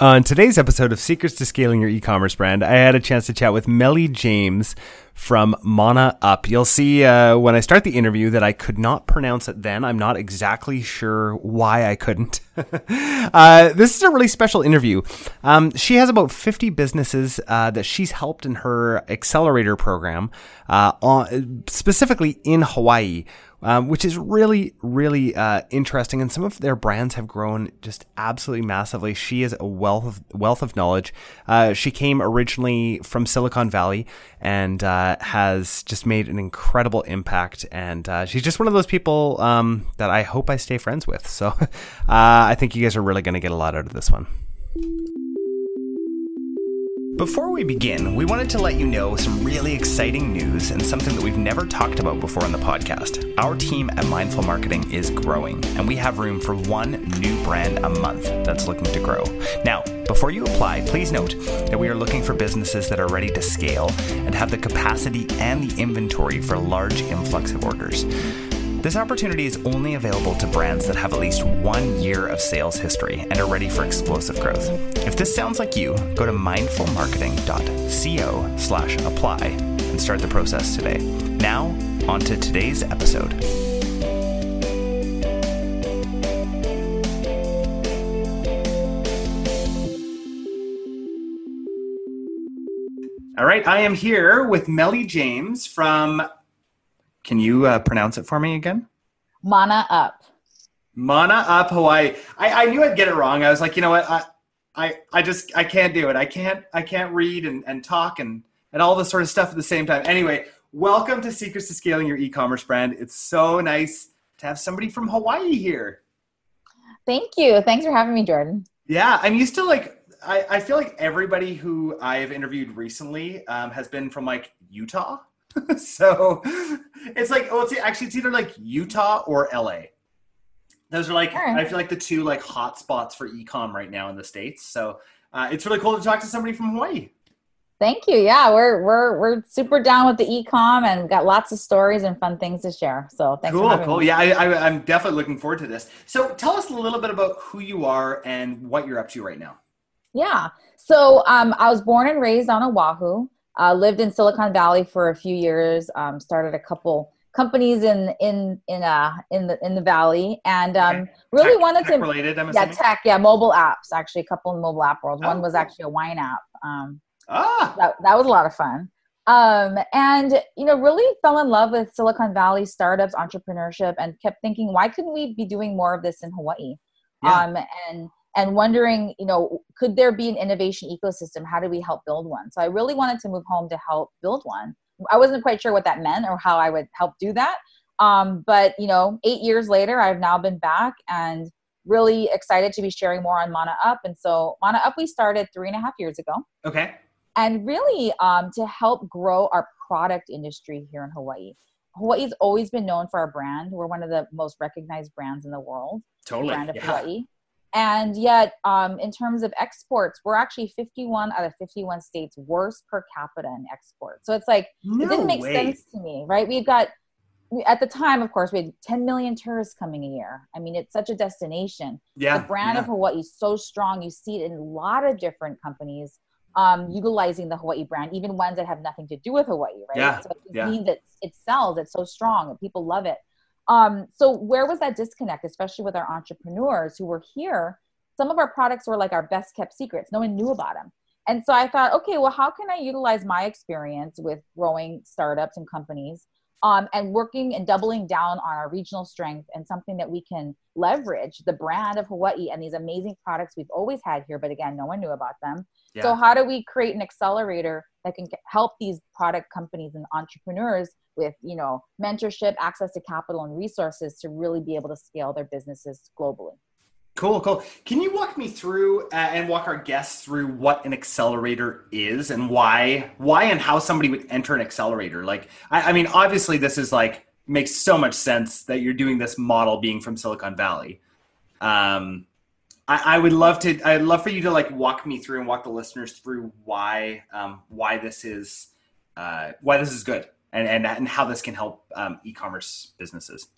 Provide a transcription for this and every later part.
On today's episode of Secrets to Scaling Your E-commerce Brand, I had a chance to chat with Meli James from Mana Up. You'll see uh, when I start the interview that I could not pronounce it then. I'm not exactly sure why I couldn't. uh, this is a really special interview. Um, she has about 50 businesses uh, that she's helped in her accelerator program, uh, on, specifically in Hawaii um, which is really, really uh, interesting. And some of their brands have grown just absolutely massively. She is a wealth of wealth of knowledge. Uh, she came originally from Silicon Valley and uh, has just made an incredible impact. And uh, she's just one of those people um, that I hope I stay friends with. So uh, I think you guys are really going to get a lot out of this one. Before we begin, we wanted to let you know some really exciting news and something that we've never talked about before on the podcast. Our team at Mindful Marketing is growing, and we have room for one new brand a month that's looking to grow. Now, before you apply, please note that we are looking for businesses that are ready to scale and have the capacity and the inventory for large influx of orders. This opportunity is only available to brands that have at least one year of sales history and are ready for explosive growth. If this sounds like you, go to mindfulmarketing.co slash apply and start the process today. Now, on to today's episode. All right, I am here with Meli James from can you uh, pronounce it for me again? Mana Up. Mana Up Hawaii. I, I knew I'd get it wrong. I was like, you know what? I, I, I just I can't do it. I can't I can't read and, and talk and, and all this sort of stuff at the same time. Anyway, welcome to Secrets to Scaling Your E-commerce brand. It's so nice to have somebody from Hawaii here. Thank you. Thanks for having me, Jordan. Yeah, I'm used to like I, I feel like everybody who I've interviewed recently um, has been from like Utah so it's like oh it's actually it's either like Utah or LA. Those are like. I feel like the two like hot spots for ecom right now in the states. So uh, it's really cool to talk to somebody from Hawaii. Thank you. Yeah, we're we're we're super down with the ecom and got lots of stories and fun things to share. So thanks. Cool, cool. Me. Yeah, I, I, I'm definitely looking forward to this. So tell us a little bit about who you are and what you're up to right now. Yeah. So um, I was born and raised on Oahu. Uh, lived in Silicon Valley for a few years. Um, started a couple companies in in in uh in the in the valley, and um, okay. really tech, wanted tech to related. I'm yeah, tech. Yeah, mobile apps. Actually, a couple in mobile app world. Oh, One was actually a wine app. Um, ah, that that was a lot of fun. Um, and you know, really fell in love with Silicon Valley startups, entrepreneurship, and kept thinking, why couldn't we be doing more of this in Hawaii? Yeah. Um, and and wondering, you know, could there be an innovation ecosystem? How do we help build one? So I really wanted to move home to help build one. I wasn't quite sure what that meant or how I would help do that. Um, but you know, eight years later, I've now been back and really excited to be sharing more on Mana Up. And so Mana Up, we started three and a half years ago. Okay. And really um, to help grow our product industry here in Hawaii. Hawaii's always been known for our brand. We're one of the most recognized brands in the world. Totally. Brand of yeah. Hawaii and yet um, in terms of exports we're actually 51 out of 51 states worse per capita in exports so it's like no it didn't make way. sense to me right we've got at the time of course we had 10 million tourists coming a year i mean it's such a destination yeah the brand yeah. of hawaii is so strong you see it in a lot of different companies um, utilizing the hawaii brand even ones that have nothing to do with hawaii right yeah. so it yeah. means that it sells it's so strong and people love it um, so where was that disconnect, especially with our entrepreneurs who were here? Some of our products were like our best kept secrets. No one knew about them. And so I thought, okay, well, how can I utilize my experience with growing startups and companies um, and working and doubling down on our regional strength and something that we can leverage the brand of Hawaii and these amazing products we've always had here, but again, no one knew about them. Yeah. So, how do we create an accelerator that can help these product companies and entrepreneurs with you know mentorship access to capital and resources to really be able to scale their businesses globally. Cool cool. Can you walk me through uh, and walk our guests through what an accelerator is and why why and how somebody would enter an accelerator? Like I, I mean obviously this is like makes so much sense that you're doing this model being from silicon valley. Um, I, I, would love to i'd love for you to like walk me through and walk the listeners through why um, why this is uh, why this is good and, and, and how this can help um, e-commerce businesses.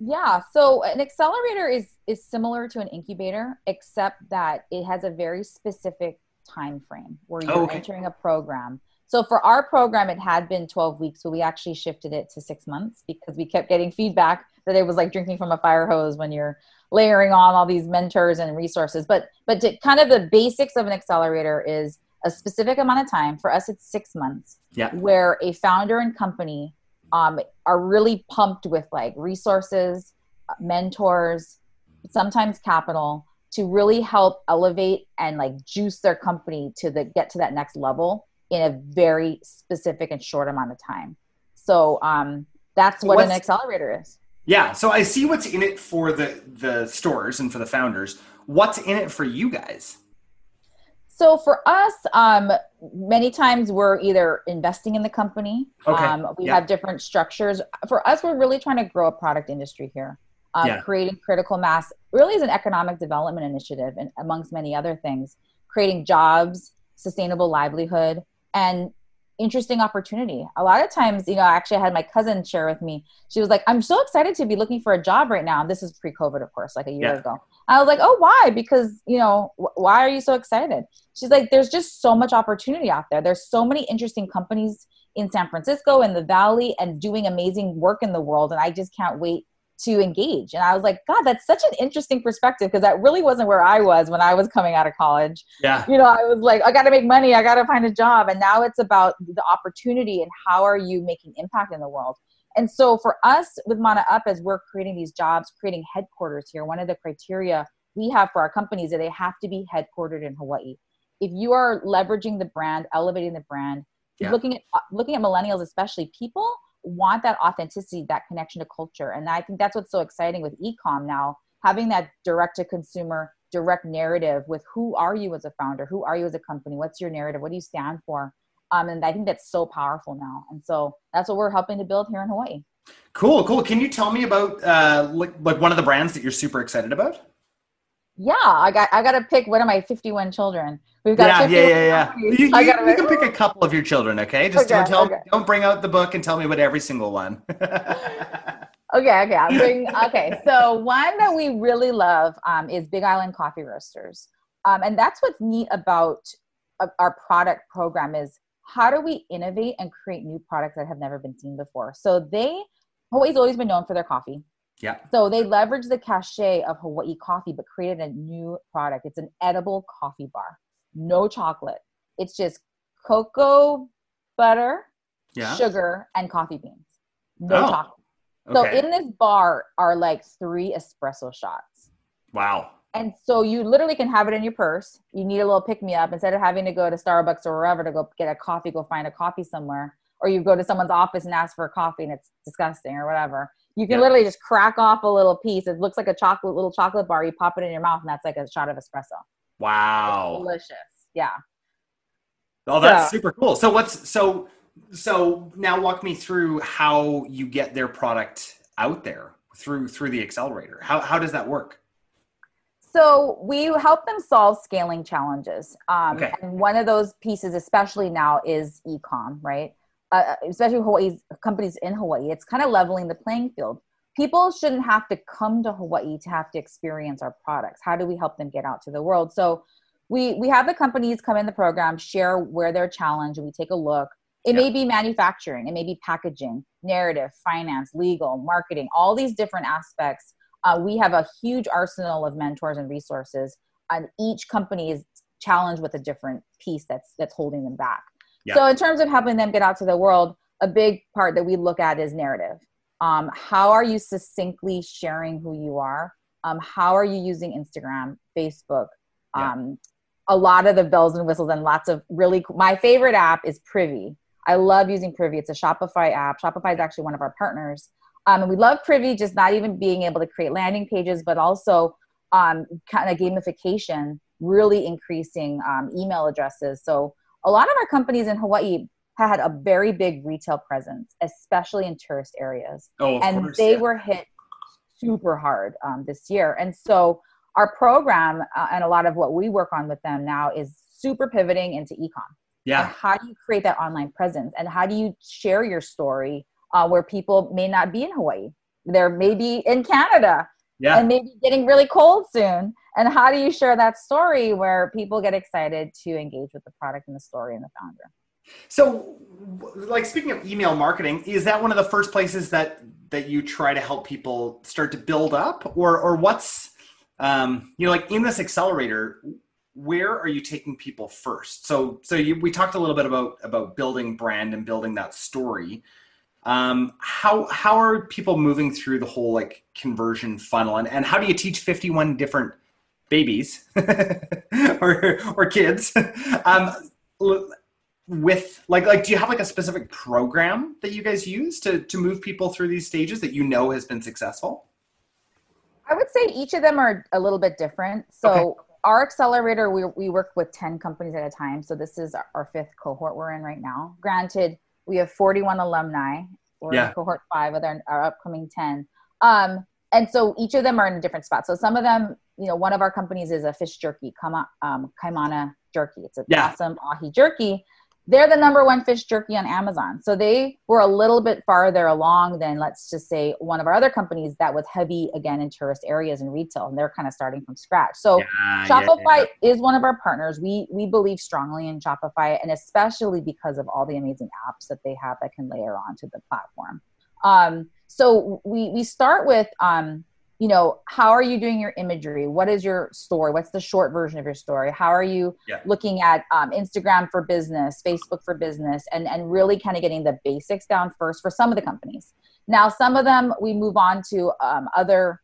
Yeah, so an accelerator is is similar to an incubator, except that it has a very specific time frame where you're oh, okay. entering a program. So for our program, it had been 12 weeks, but we actually shifted it to six months because we kept getting feedback that it was like drinking from a fire hose when you're layering on all these mentors and resources. But but to, kind of the basics of an accelerator is a specific amount of time. For us, it's six months. Yeah. Where a founder and company um, are really pumped with like resources, mentors, sometimes capital to really help elevate and like juice their company to the get to that next level in a very specific and short amount of time. So um, that's what what's, an accelerator is. Yeah. So I see what's in it for the the stores and for the founders. What's in it for you guys? So for us, um, many times we're either investing in the company. Okay. Um, we yeah. have different structures. For us, we're really trying to grow a product industry here. Um, yeah. Creating critical mass really is an economic development initiative, and amongst many other things, creating jobs, sustainable livelihood, and interesting opportunity. A lot of times, you know, I actually had my cousin share with me. She was like, I'm so excited to be looking for a job right now. This is pre COVID, of course, like a year yeah. ago. I was like, oh, why? Because, you know, why are you so excited? She's like, there's just so much opportunity out there. There's so many interesting companies in San Francisco in the Valley and doing amazing work in the world. And I just can't wait to engage. And I was like, God, that's such an interesting perspective because that really wasn't where I was when I was coming out of college. Yeah. You know, I was like, I got to make money, I got to find a job. And now it's about the opportunity and how are you making impact in the world. And so for us with Mana Up, as we're creating these jobs, creating headquarters here, one of the criteria we have for our companies that they have to be headquartered in Hawaii. If you are leveraging the brand, elevating the brand, yeah. looking at uh, looking at millennials especially, people want that authenticity, that connection to culture. And I think that's what's so exciting with ecom now, having that direct to consumer, direct narrative with who are you as a founder? Who are you as a company? What's your narrative? What do you stand for? Um, and I think that's so powerful now. And so that's what we're helping to build here in Hawaii. Cool, cool. Can you tell me about uh, like, like one of the brands that you're super excited about? Yeah, I got I got to pick one of my 51 children. We've got yeah, yeah, yeah, yeah. You, you, you, can pick a couple of your children, okay? Just okay, don't tell okay. don't bring out the book and tell me about every single one. okay, okay. I'll bring okay. So one that we really love um, is Big Island Coffee Roasters, um, and that's what's neat about uh, our product program is how do we innovate and create new products that have never been seen before. So they Hawaii's always been known for their coffee. Yeah. So they leveraged the cachet of Hawaii coffee, but created a new product. It's an edible coffee bar, no chocolate. It's just cocoa butter, yeah. sugar, and coffee beans. No oh. chocolate. So okay. in this bar are like three espresso shots. Wow. And so you literally can have it in your purse. You need a little pick me up instead of having to go to Starbucks or wherever to go get a coffee, go find a coffee somewhere. Or you go to someone's office and ask for a coffee and it's disgusting or whatever you can yeah. literally just crack off a little piece. It looks like a chocolate little chocolate bar. You pop it in your mouth, and that's like a shot of espresso. Wow, it's delicious. Yeah. Oh, that's so, super cool. So what's so so now walk me through how you get their product out there through through the accelerator. How how does that work? So we help them solve scaling challenges. Um, okay. And one of those pieces, especially now, is ecom, right? uh, especially Hawaii's companies in Hawaii, it's kind of leveling the playing field. People shouldn't have to come to Hawaii to have to experience our products. How do we help them get out to the world? So we we have the companies come in the program, share where they're challenged, and we take a look. It yeah. may be manufacturing, it may be packaging, narrative, finance, legal, marketing, all these different aspects. Uh, we have a huge arsenal of mentors and resources, and each company is challenged with a different piece that's that's holding them back. Yeah. So in terms of helping them get out to the world, a big part that we look at is narrative. Um, how are you succinctly sharing who you are? Um, how are you using Instagram, Facebook? Um, yeah. A lot of the bells and whistles and lots of really. My favorite app is Privy. I love using Privy. It's a Shopify app. Shopify is actually one of our partners. Um, and we love Privy, just not even being able to create landing pages, but also um, kind of gamification, really increasing um, email addresses. So a lot of our companies in Hawaii had a very big retail presence, especially in tourist areas. Oh, and course, they yeah. were hit super hard um, this year. And so our program uh, and a lot of what we work on with them now is super pivoting into ecom. Yeah. And how do you create that online presence? And how do you share your story uh, where people may not be in Hawaii? they're maybe in Canada yeah. and maybe getting really cold soon. And how do you share that story where people get excited to engage with the product and the story and the founder? So, like speaking of email marketing, is that one of the first places that that you try to help people start to build up, or or what's um, you know like in this accelerator? Where are you taking people first? So, so you, we talked a little bit about about building brand and building that story. Um, how how are people moving through the whole like conversion funnel, and, and how do you teach fifty one different babies or or kids um, with like like do you have like a specific program that you guys use to to move people through these stages that you know has been successful? I would say each of them are a little bit different. So okay. our accelerator we, we work with 10 companies at a time. So this is our fifth cohort we're in right now. Granted we have 41 alumni. We're yeah. in cohort five with our, our upcoming 10 um, and so each of them are in a different spot. So some of them you know one of our companies is a fish jerky Kama, um, kaimana jerky. It's an yeah. awesome ahi jerky they're the number one fish jerky on Amazon. So they were a little bit farther along than, let's just say, one of our other companies that was heavy again in tourist areas and retail, and they're kind of starting from scratch. So yeah, Shopify yeah, is one of our partners. We we believe strongly in Shopify, and especially because of all the amazing apps that they have that can layer onto the platform. Um, so we we start with um, you know how are you doing your imagery? What is your story? What's the short version of your story? How are you yeah. looking at um, instagram for business facebook for business and and really kind of getting the basics down first for some of the companies? Now some of them we move on to um, other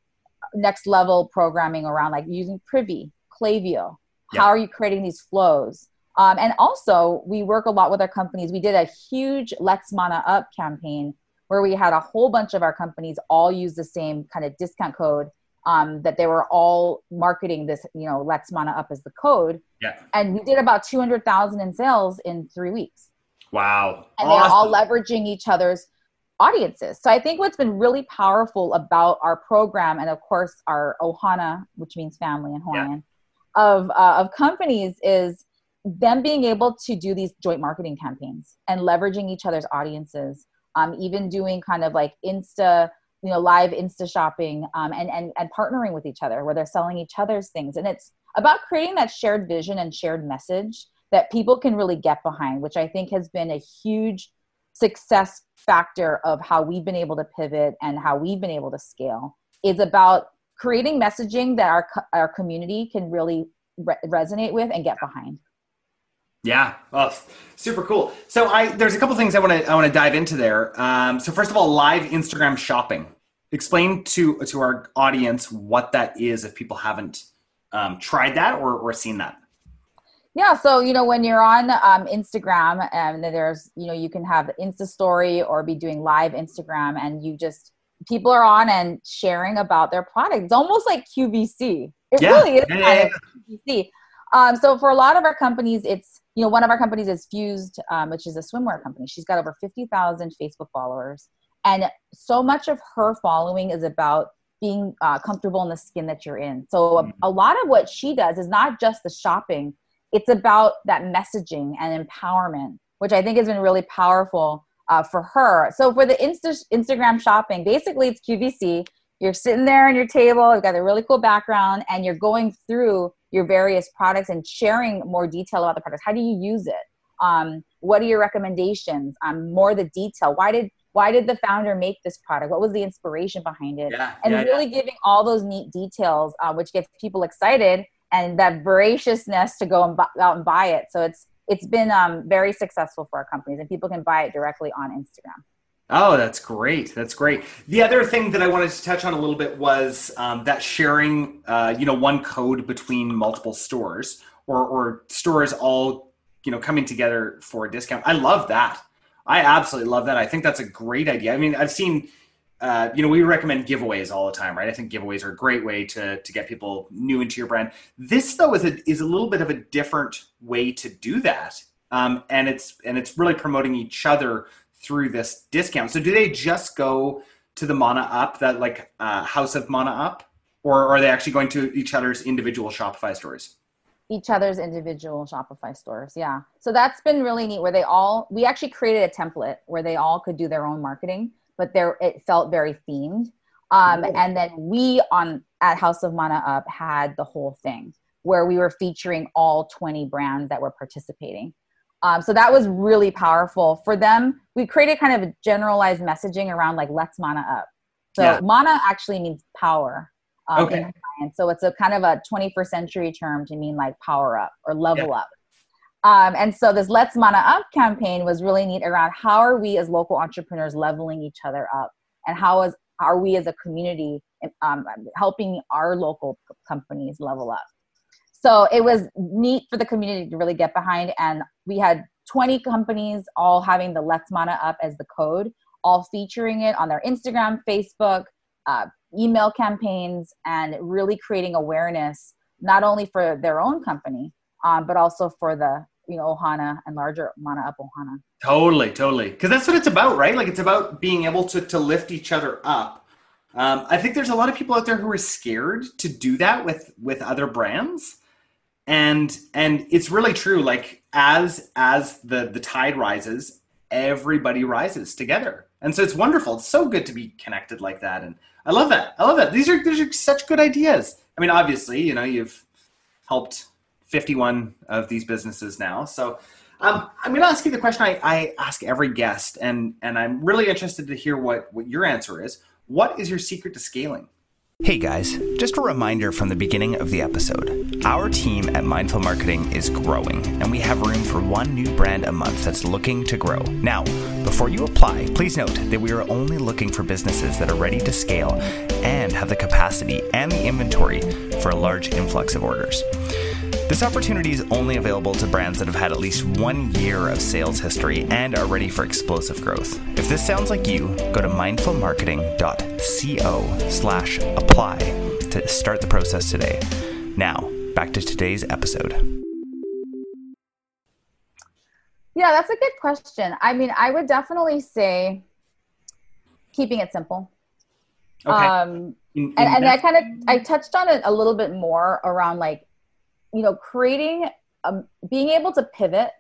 next level programming around like using privy Klaviyo. Yeah. how are you creating these flows? Um, and also we work a lot with our companies. We did a huge let's mana up campaign where we had a whole bunch of our companies all use the same kind of discount code um, that they were all marketing this, you know, Let's Mana Up as the code. Yeah. And we did about 200,000 in sales in three weeks. Wow. And awesome. they're all leveraging each other's audiences. So I think what's been really powerful about our program and of course our Ohana, which means family in Hawaiian, yeah. of, uh, of companies is them being able to do these joint marketing campaigns and leveraging each other's audiences um, even doing kind of like Insta, you know, live Insta shopping um, and, and, and partnering with each other where they're selling each other's things. And it's about creating that shared vision and shared message that people can really get behind, which I think has been a huge success factor of how we've been able to pivot and how we've been able to scale is about creating messaging that our, our community can really re- resonate with and get behind. Yeah, oh, super cool. So I there's a couple things I want to I want to dive into there. Um, so first of all, live Instagram shopping. Explain to to our audience what that is if people haven't um, tried that or or seen that. Yeah, so you know when you're on um, Instagram and there's you know you can have Insta story or be doing live Instagram and you just people are on and sharing about their product. It's almost like QVC. It yeah. really is yeah, yeah, QVC. Um, so for a lot of our companies, it's you know, one of our companies is Fused, um, which is a swimwear company. She's got over 50,000 Facebook followers. And so much of her following is about being uh, comfortable in the skin that you're in. So a, mm-hmm. a lot of what she does is not just the shopping, it's about that messaging and empowerment, which I think has been really powerful uh, for her. So for the Insta- Instagram shopping, basically it's QVC. You're sitting there on your table, you've got a really cool background, and you're going through your various products and sharing more detail about the products. How do you use it? Um, what are your recommendations? Um, more the detail. Why did why did the founder make this product? What was the inspiration behind it? Yeah, and yeah, really yeah. giving all those neat details, uh, which gets people excited and that voraciousness to go and buy, out and buy it. So it's it's been um, very successful for our companies, and people can buy it directly on Instagram. Oh, that's great. That's great. The other thing that I wanted to touch on a little bit was um, that sharing, uh, you know, one code between multiple stores or, or stores all, you know, coming together for a discount. I love that. I absolutely love that. I think that's a great idea. I mean, I've seen, uh, you know, we recommend giveaways all the time, right? I think giveaways are a great way to to get people new into your brand. This though is a is a little bit of a different way to do that, um, and it's and it's really promoting each other through this discount. So do they just go to the Mana Up, that like uh, House of Mana Up, or are they actually going to each other's individual Shopify stores? Each other's individual Shopify stores, yeah. So that's been really neat. Where they all, we actually created a template where they all could do their own marketing, but there it felt very themed. Um, and then we on at House of Mana Up had the whole thing where we were featuring all 20 brands that were participating. Um, so that was really powerful for them. We created kind of a generalized messaging around like let's mana up. So yeah. mana actually means power. Um, okay. And so it's a kind of a 21st century term to mean like power up or level yeah. up. Um, and so this Let's Mana Up campaign was really neat around how are we as local entrepreneurs leveling each other up, and how is are we as a community um, helping our local companies level up. So it was neat for the community to really get behind, and we had 20 companies all having the Let's Mana Up as the code, all featuring it on their Instagram, Facebook, uh, email campaigns, and really creating awareness not only for their own company, um, but also for the you know ohana and larger mana up ohana. Totally totally. Because that's what it's about right? Like it's about being able to to lift each other up. Um, i think there's a lot of people out there who are scared to do that with with other brands and and it's really true like as as the the tide rises everybody rises together and so it's wonderful it's so good to be connected like that and i love that i love that these are these are such good ideas i mean obviously you know you've helped 51 of these businesses now. So um, I'm going to ask you the question I, I, ask every guest, and and I'm really interested to hear what what your answer is. What is your secret to scaling? Hey guys, just a reminder from the beginning of the episode. Our team at Mindful Marketing is growing, and we have room for one new brand a month that's looking to grow. Now, before you apply, please note that we are only looking for businesses that are ready to scale and have the capacity and the inventory for a large influx of orders. This opportunity is only available to brands that have had at least one year of sales history and are ready for explosive growth. If this sounds like you, go to mindfulmarketing.co slash apply to start the process today. Now, back to today's episode. Yeah, that's a good question. I mean, I would definitely say keeping it simple. Okay. Um, in, in and, and I kind of I touched on it a little bit more around like you know, creating, um, being able to pivot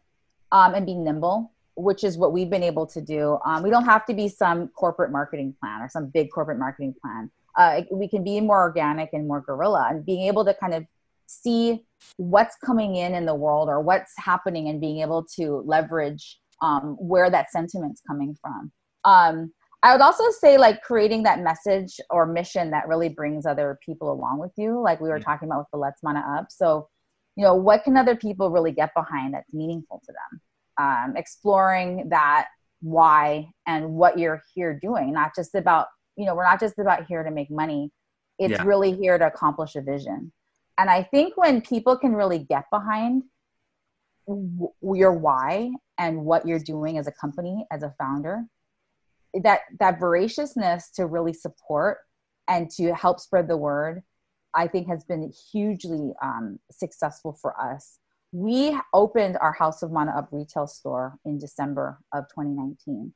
um, and be nimble, which is what we've been able to do. Um, we don't have to be some corporate marketing plan or some big corporate marketing plan. Uh, we can be more organic and more guerrilla and being able to kind of see what's coming in in the world or what's happening and being able to leverage um, where that sentiment's coming from. Um, I would also say like creating that message or mission that really brings other people along with you, like we were mm. talking about with the Let's Mana Up. So you know what can other people really get behind that's meaningful to them? Um, exploring that why and what you're here doing not just about you know we're not just about here to make money. It's yeah. really here to accomplish a vision. And i think when people can really get behind w- your why and what you're doing as a company as a founder that that voraciousness to really support and to help spread the word I think has been hugely um, successful for us. We opened our House of Mana Up retail store in December of 2019.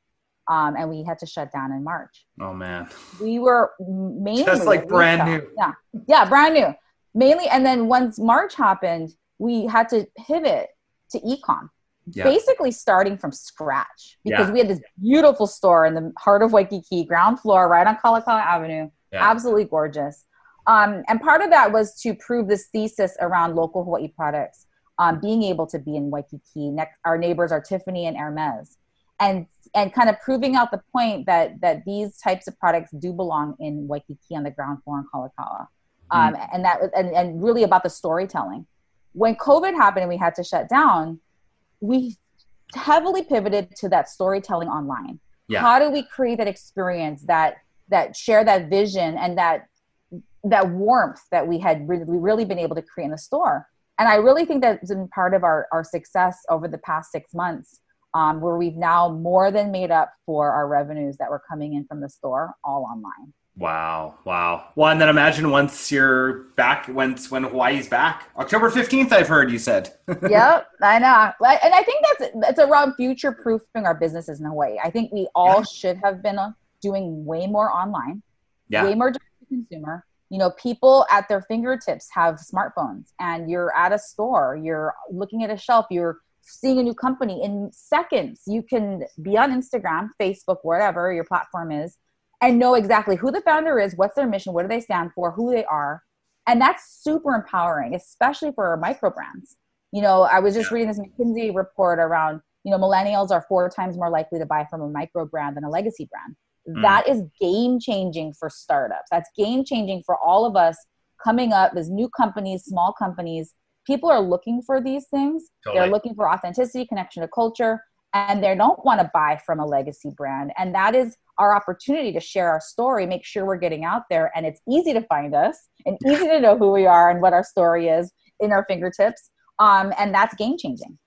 Um, and we had to shut down in March. Oh man, we were mainly just like brand new. Yeah, yeah, brand new. Mainly, and then once March happened, we had to pivot to ecom, yeah. basically starting from scratch because yeah. we had this beautiful store in the heart of Waikiki, ground floor, right on Kalakaua Avenue, yeah. absolutely gorgeous. Um, and part of that was to prove this thesis around local Hawaii products um, being able to be in Waikiki. Next, our neighbors are Tiffany and Hermes, and and kind of proving out the point that that these types of products do belong in Waikiki on the ground floor in Kalakaua, um, mm. and that and, and really about the storytelling. When COVID happened and we had to shut down, we heavily pivoted to that storytelling online. Yeah. How do we create that experience that that share that vision and that that warmth that we had really, really been able to create in the store. And I really think that's been part of our, our success over the past six months, um, where we've now more than made up for our revenues that were coming in from the store all online. Wow, wow. Well, and then imagine once you're back, once when Hawaii's back, October fifteenth. I've heard you said. yep, I know, and I think that's that's around future proofing our businesses in Hawaii. I think we all yeah. should have been uh, doing way more online, yeah. way more direct to consumer, you know people at their fingertips have smartphones and you're at a store you're looking at a shelf you're seeing a new company in seconds you can be on instagram facebook whatever your platform is and know exactly who the founder is, what's their mission, what do they stand for, who they are. And that's super empowering, especially for micro brands. You know, I was just yeah. reading this McKinsey report around, you know, millennials are four times more likely to buy from a micro brand than a legacy brand. Mm. That is game changing for startups. That's game changing for all of us coming up as new companies, small companies. People are looking for these things. Totally. They're looking for authenticity, connection to culture, and they don't want to buy from a legacy brand. And that is our opportunity to share our story, make sure we're getting out there and it's easy to find us and easy to know who we are and what our story is in our fingertips. Um, and that's game changing.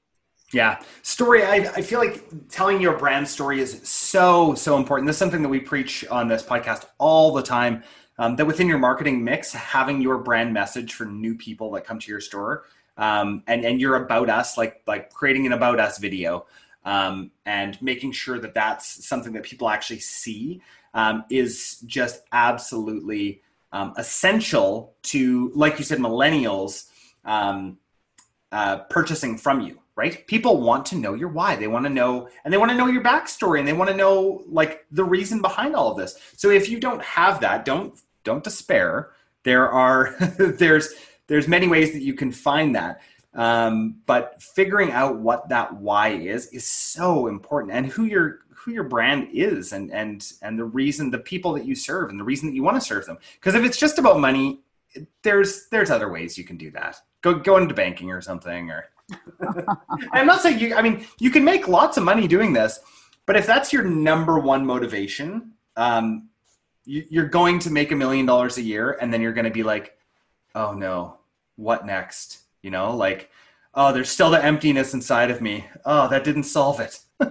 Yeah. Story, I, I feel like telling your brand story is so, so important. This is something that we preach on this podcast all the time. Um, that within your marketing mix, having your brand message for new people that come to your store um, and, and you're about us, like, like creating an about us video um, and making sure that that's something that people actually see um, is just absolutely um, essential to, like you said, millennials um, uh, purchasing from you. Right? People want to know your why. They want to know, and they want to know your backstory, and they want to know like the reason behind all of this. So if you don't have that, don't don't despair. There are there's there's many ways that you can find that. Um, but figuring out what that why is is so important, and who your who your brand is, and and and the reason the people that you serve, and the reason that you want to serve them. Because if it's just about money, there's there's other ways you can do that. Go go into banking or something, or I'm not saying you. I mean, you can make lots of money doing this, but if that's your number one motivation, um, you, you're going to make a million dollars a year, and then you're going to be like, oh no, what next? you know like oh there's still the emptiness inside of me oh that didn't solve it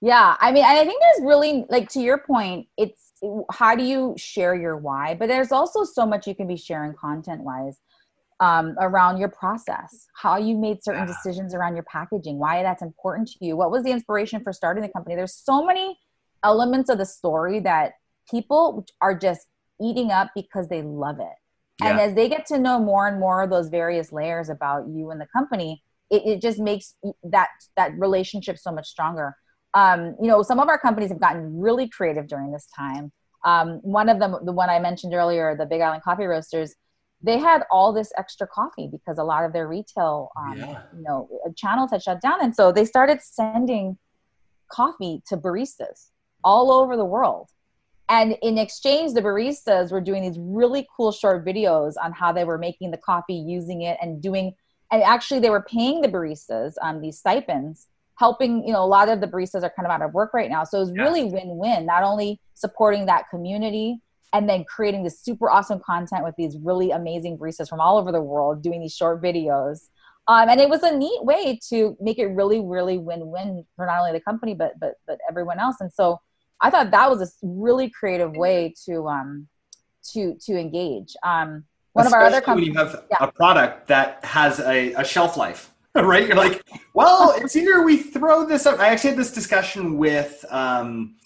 yeah i mean i think there's really like to your point it's how do you share your why but there's also so much you can be sharing content wise um, around your process how you made certain yeah. decisions around your packaging why that's important to you what was the inspiration for starting the company there's so many elements of the story that people are just eating up because they love it and as they get to know more and more of those various layers about you and the company, it, it just makes that that relationship so much stronger. Um, you know, some of our companies have gotten really creative during this time. Um, one of them, the one I mentioned earlier, the Big Island Coffee Roasters, they had all this extra coffee because a lot of their retail, um, yeah. you know, channels had shut down, and so they started sending coffee to baristas all over the world. And in exchange the baristas were doing these really cool short videos on how they were making the coffee using it and doing and actually they were paying the baristas on um, these stipends helping you know a lot of the baristas are kind of out of work right now. So it was really win-win not only supporting that community and then creating this super awesome content with these really amazing baristas from all over the world doing these short videos um, and it was a neat way to make it really really win-win for not only the company but but but everyone else and so I thought that was a really creative way to um, to to engage. Um, one Especially of our other companies, when you have yeah. a product that has a, a shelf life, right? You're like, well, it's either we throw this out. I actually had this discussion with um,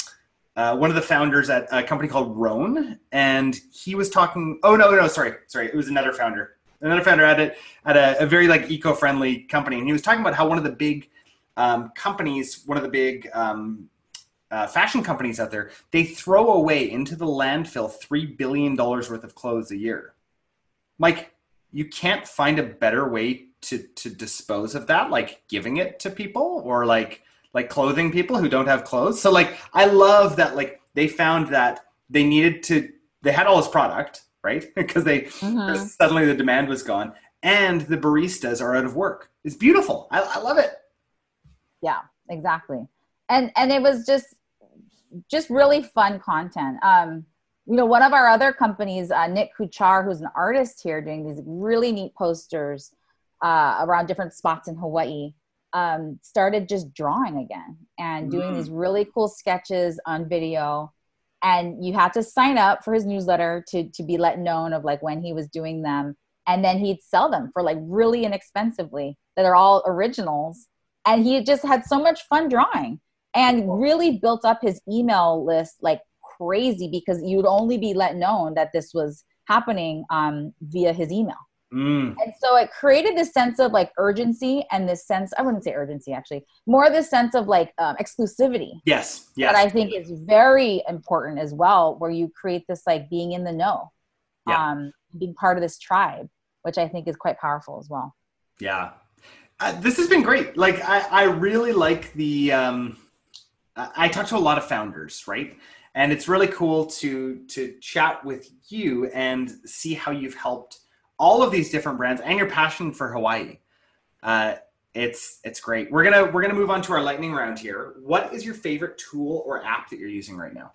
uh, one of the founders at a company called Roan, and he was talking. Oh no, no, sorry, sorry, it was another founder. Another founder at it at a, a very like eco-friendly company, and he was talking about how one of the big um, companies, one of the big um, uh, fashion companies out there, they throw away into the landfill $3 billion worth of clothes a year. Mike, you can't find a better way to, to dispose of that, like giving it to people or like, like clothing people who don't have clothes. So like, I love that, like they found that they needed to, they had all this product, right? because they, mm-hmm. suddenly the demand was gone and the baristas are out of work. It's beautiful. I, I love it. Yeah, exactly and and it was just just really fun content um you know one of our other companies uh, nick kuchar who's an artist here doing these really neat posters uh, around different spots in hawaii um, started just drawing again and doing mm. these really cool sketches on video and you had to sign up for his newsletter to to be let known of like when he was doing them and then he'd sell them for like really inexpensively that are all originals and he just had so much fun drawing and really built up his email list like crazy because you'd only be let known that this was happening um, via his email. Mm. And so it created this sense of like urgency and this sense, I wouldn't say urgency actually, more of this sense of like um, exclusivity. Yes. Yes. That I think is very important as well, where you create this like being in the know, yeah. um, being part of this tribe, which I think is quite powerful as well. Yeah. Uh, this has been great. Like, I, I really like the, um, I talk to a lot of founders, right? And it's really cool to, to chat with you and see how you've helped all of these different brands and your passion for Hawaii. Uh, it's it's great. We're gonna we're gonna move on to our lightning round here. What is your favorite tool or app that you're using right now?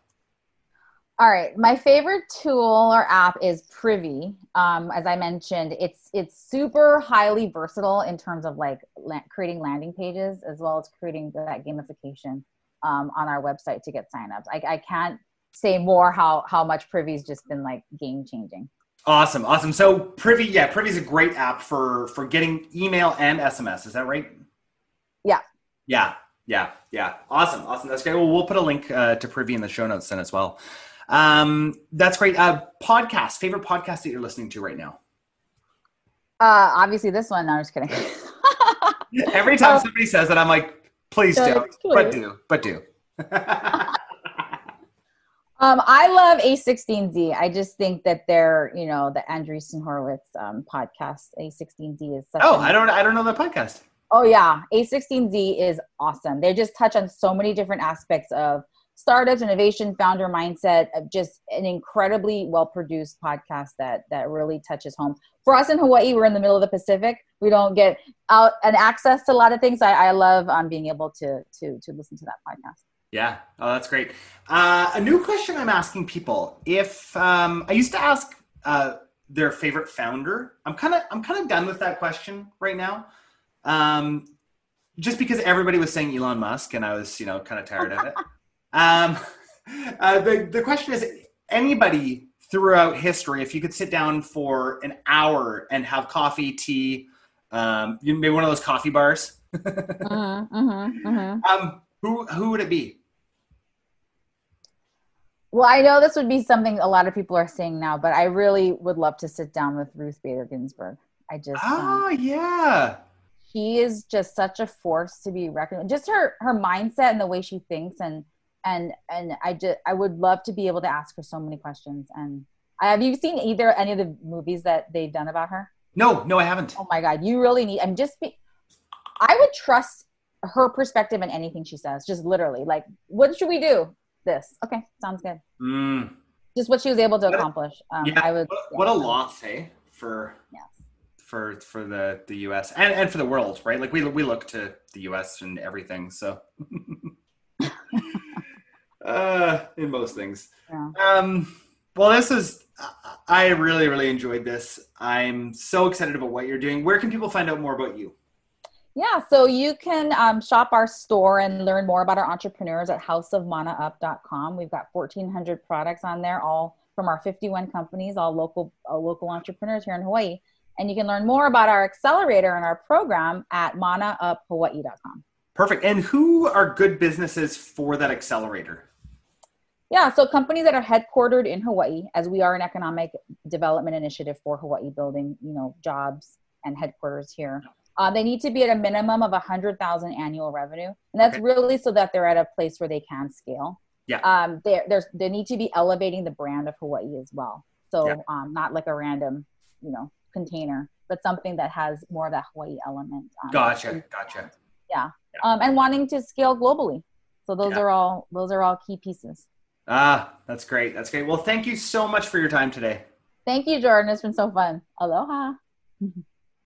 All right, my favorite tool or app is Privy. Um, as I mentioned, it's it's super highly versatile in terms of like la- creating landing pages as well as creating that gamification um, on our website to get signups. I, I can't say more how how much Privy's just been like game changing. Awesome, awesome. So Privy, yeah, Privy is a great app for for getting email and SMS. Is that right? Yeah. Yeah, yeah, yeah. Awesome, awesome. That's great. Well, we'll put a link uh, to Privy in the show notes then as well. Um, that's great. Uh, podcast, favorite podcast that you're listening to right now? Uh, obviously this one. No, I'm just kidding. Every time somebody says that, I'm like, please don't, but do, but do. Um, I love A16Z. I just think that they're, you know, the Andreessen Horowitz um, podcast. A16Z is such. Oh, I don't, I don't know that podcast. Oh yeah, A16Z is awesome. They just touch on so many different aspects of startups, innovation, founder mindset. Of Just an incredibly well produced podcast that that really touches home. For us in Hawaii, we're in the middle of the Pacific. We don't get out and access to a lot of things. I, I love um, being able to to to listen to that podcast. Yeah. Oh, that's great. Uh, a new question I'm asking people: If um, I used to ask uh, their favorite founder, I'm kind of I'm kind of done with that question right now. Um, just because everybody was saying Elon Musk, and I was you know kind of tired of it. Um, uh, the the question is: anybody throughout history, if you could sit down for an hour and have coffee, tea, um, maybe one of those coffee bars. uh-huh, uh-huh, uh-huh. Um, who who would it be? Well, I know this would be something a lot of people are saying now, but I really would love to sit down with Ruth Bader Ginsburg. I just oh um, yeah, she is just such a force to be reckoned. Just her her mindset and the way she thinks, and and and I just I would love to be able to ask her so many questions. And have you seen either any of the movies that they've done about her? No, no, I haven't. Oh my god, you really need. I'm just be. I would trust her perspective in anything she says. Just literally, like, what should we do? This. Okay, sounds good. Mm. Just what she was able to accomplish. Um, yeah, I would. What, yeah. what a loss, hey, for yes. for for the the U.S. and and for the world, right? Like we we look to the U.S. and everything. So, uh, in most things. Yeah. Um. Well, this is. I really really enjoyed this. I'm so excited about what you're doing. Where can people find out more about you? Yeah, so you can um, shop our store and learn more about our entrepreneurs at houseofmanaup.com. We've got 1,400 products on there, all from our 51 companies, all local all local entrepreneurs here in Hawaii. And you can learn more about our accelerator and our program at manauphawaii.com. Perfect. And who are good businesses for that accelerator? Yeah, so companies that are headquartered in Hawaii, as we are an economic development initiative for Hawaii, building you know jobs and headquarters here. Uh, they need to be at a minimum of a hundred thousand annual revenue, and that's okay. really so that they're at a place where they can scale. Yeah. Um, they there's they need to be elevating the brand of Hawaii as well. So yeah. um, not like a random, you know, container, but something that has more of that Hawaii element. Um, gotcha. Gotcha. Yeah. yeah. Um, and wanting to scale globally. So those yeah. are all those are all key pieces. Ah, that's great. That's great. Well, thank you so much for your time today. Thank you, Jordan. It's been so fun. Aloha.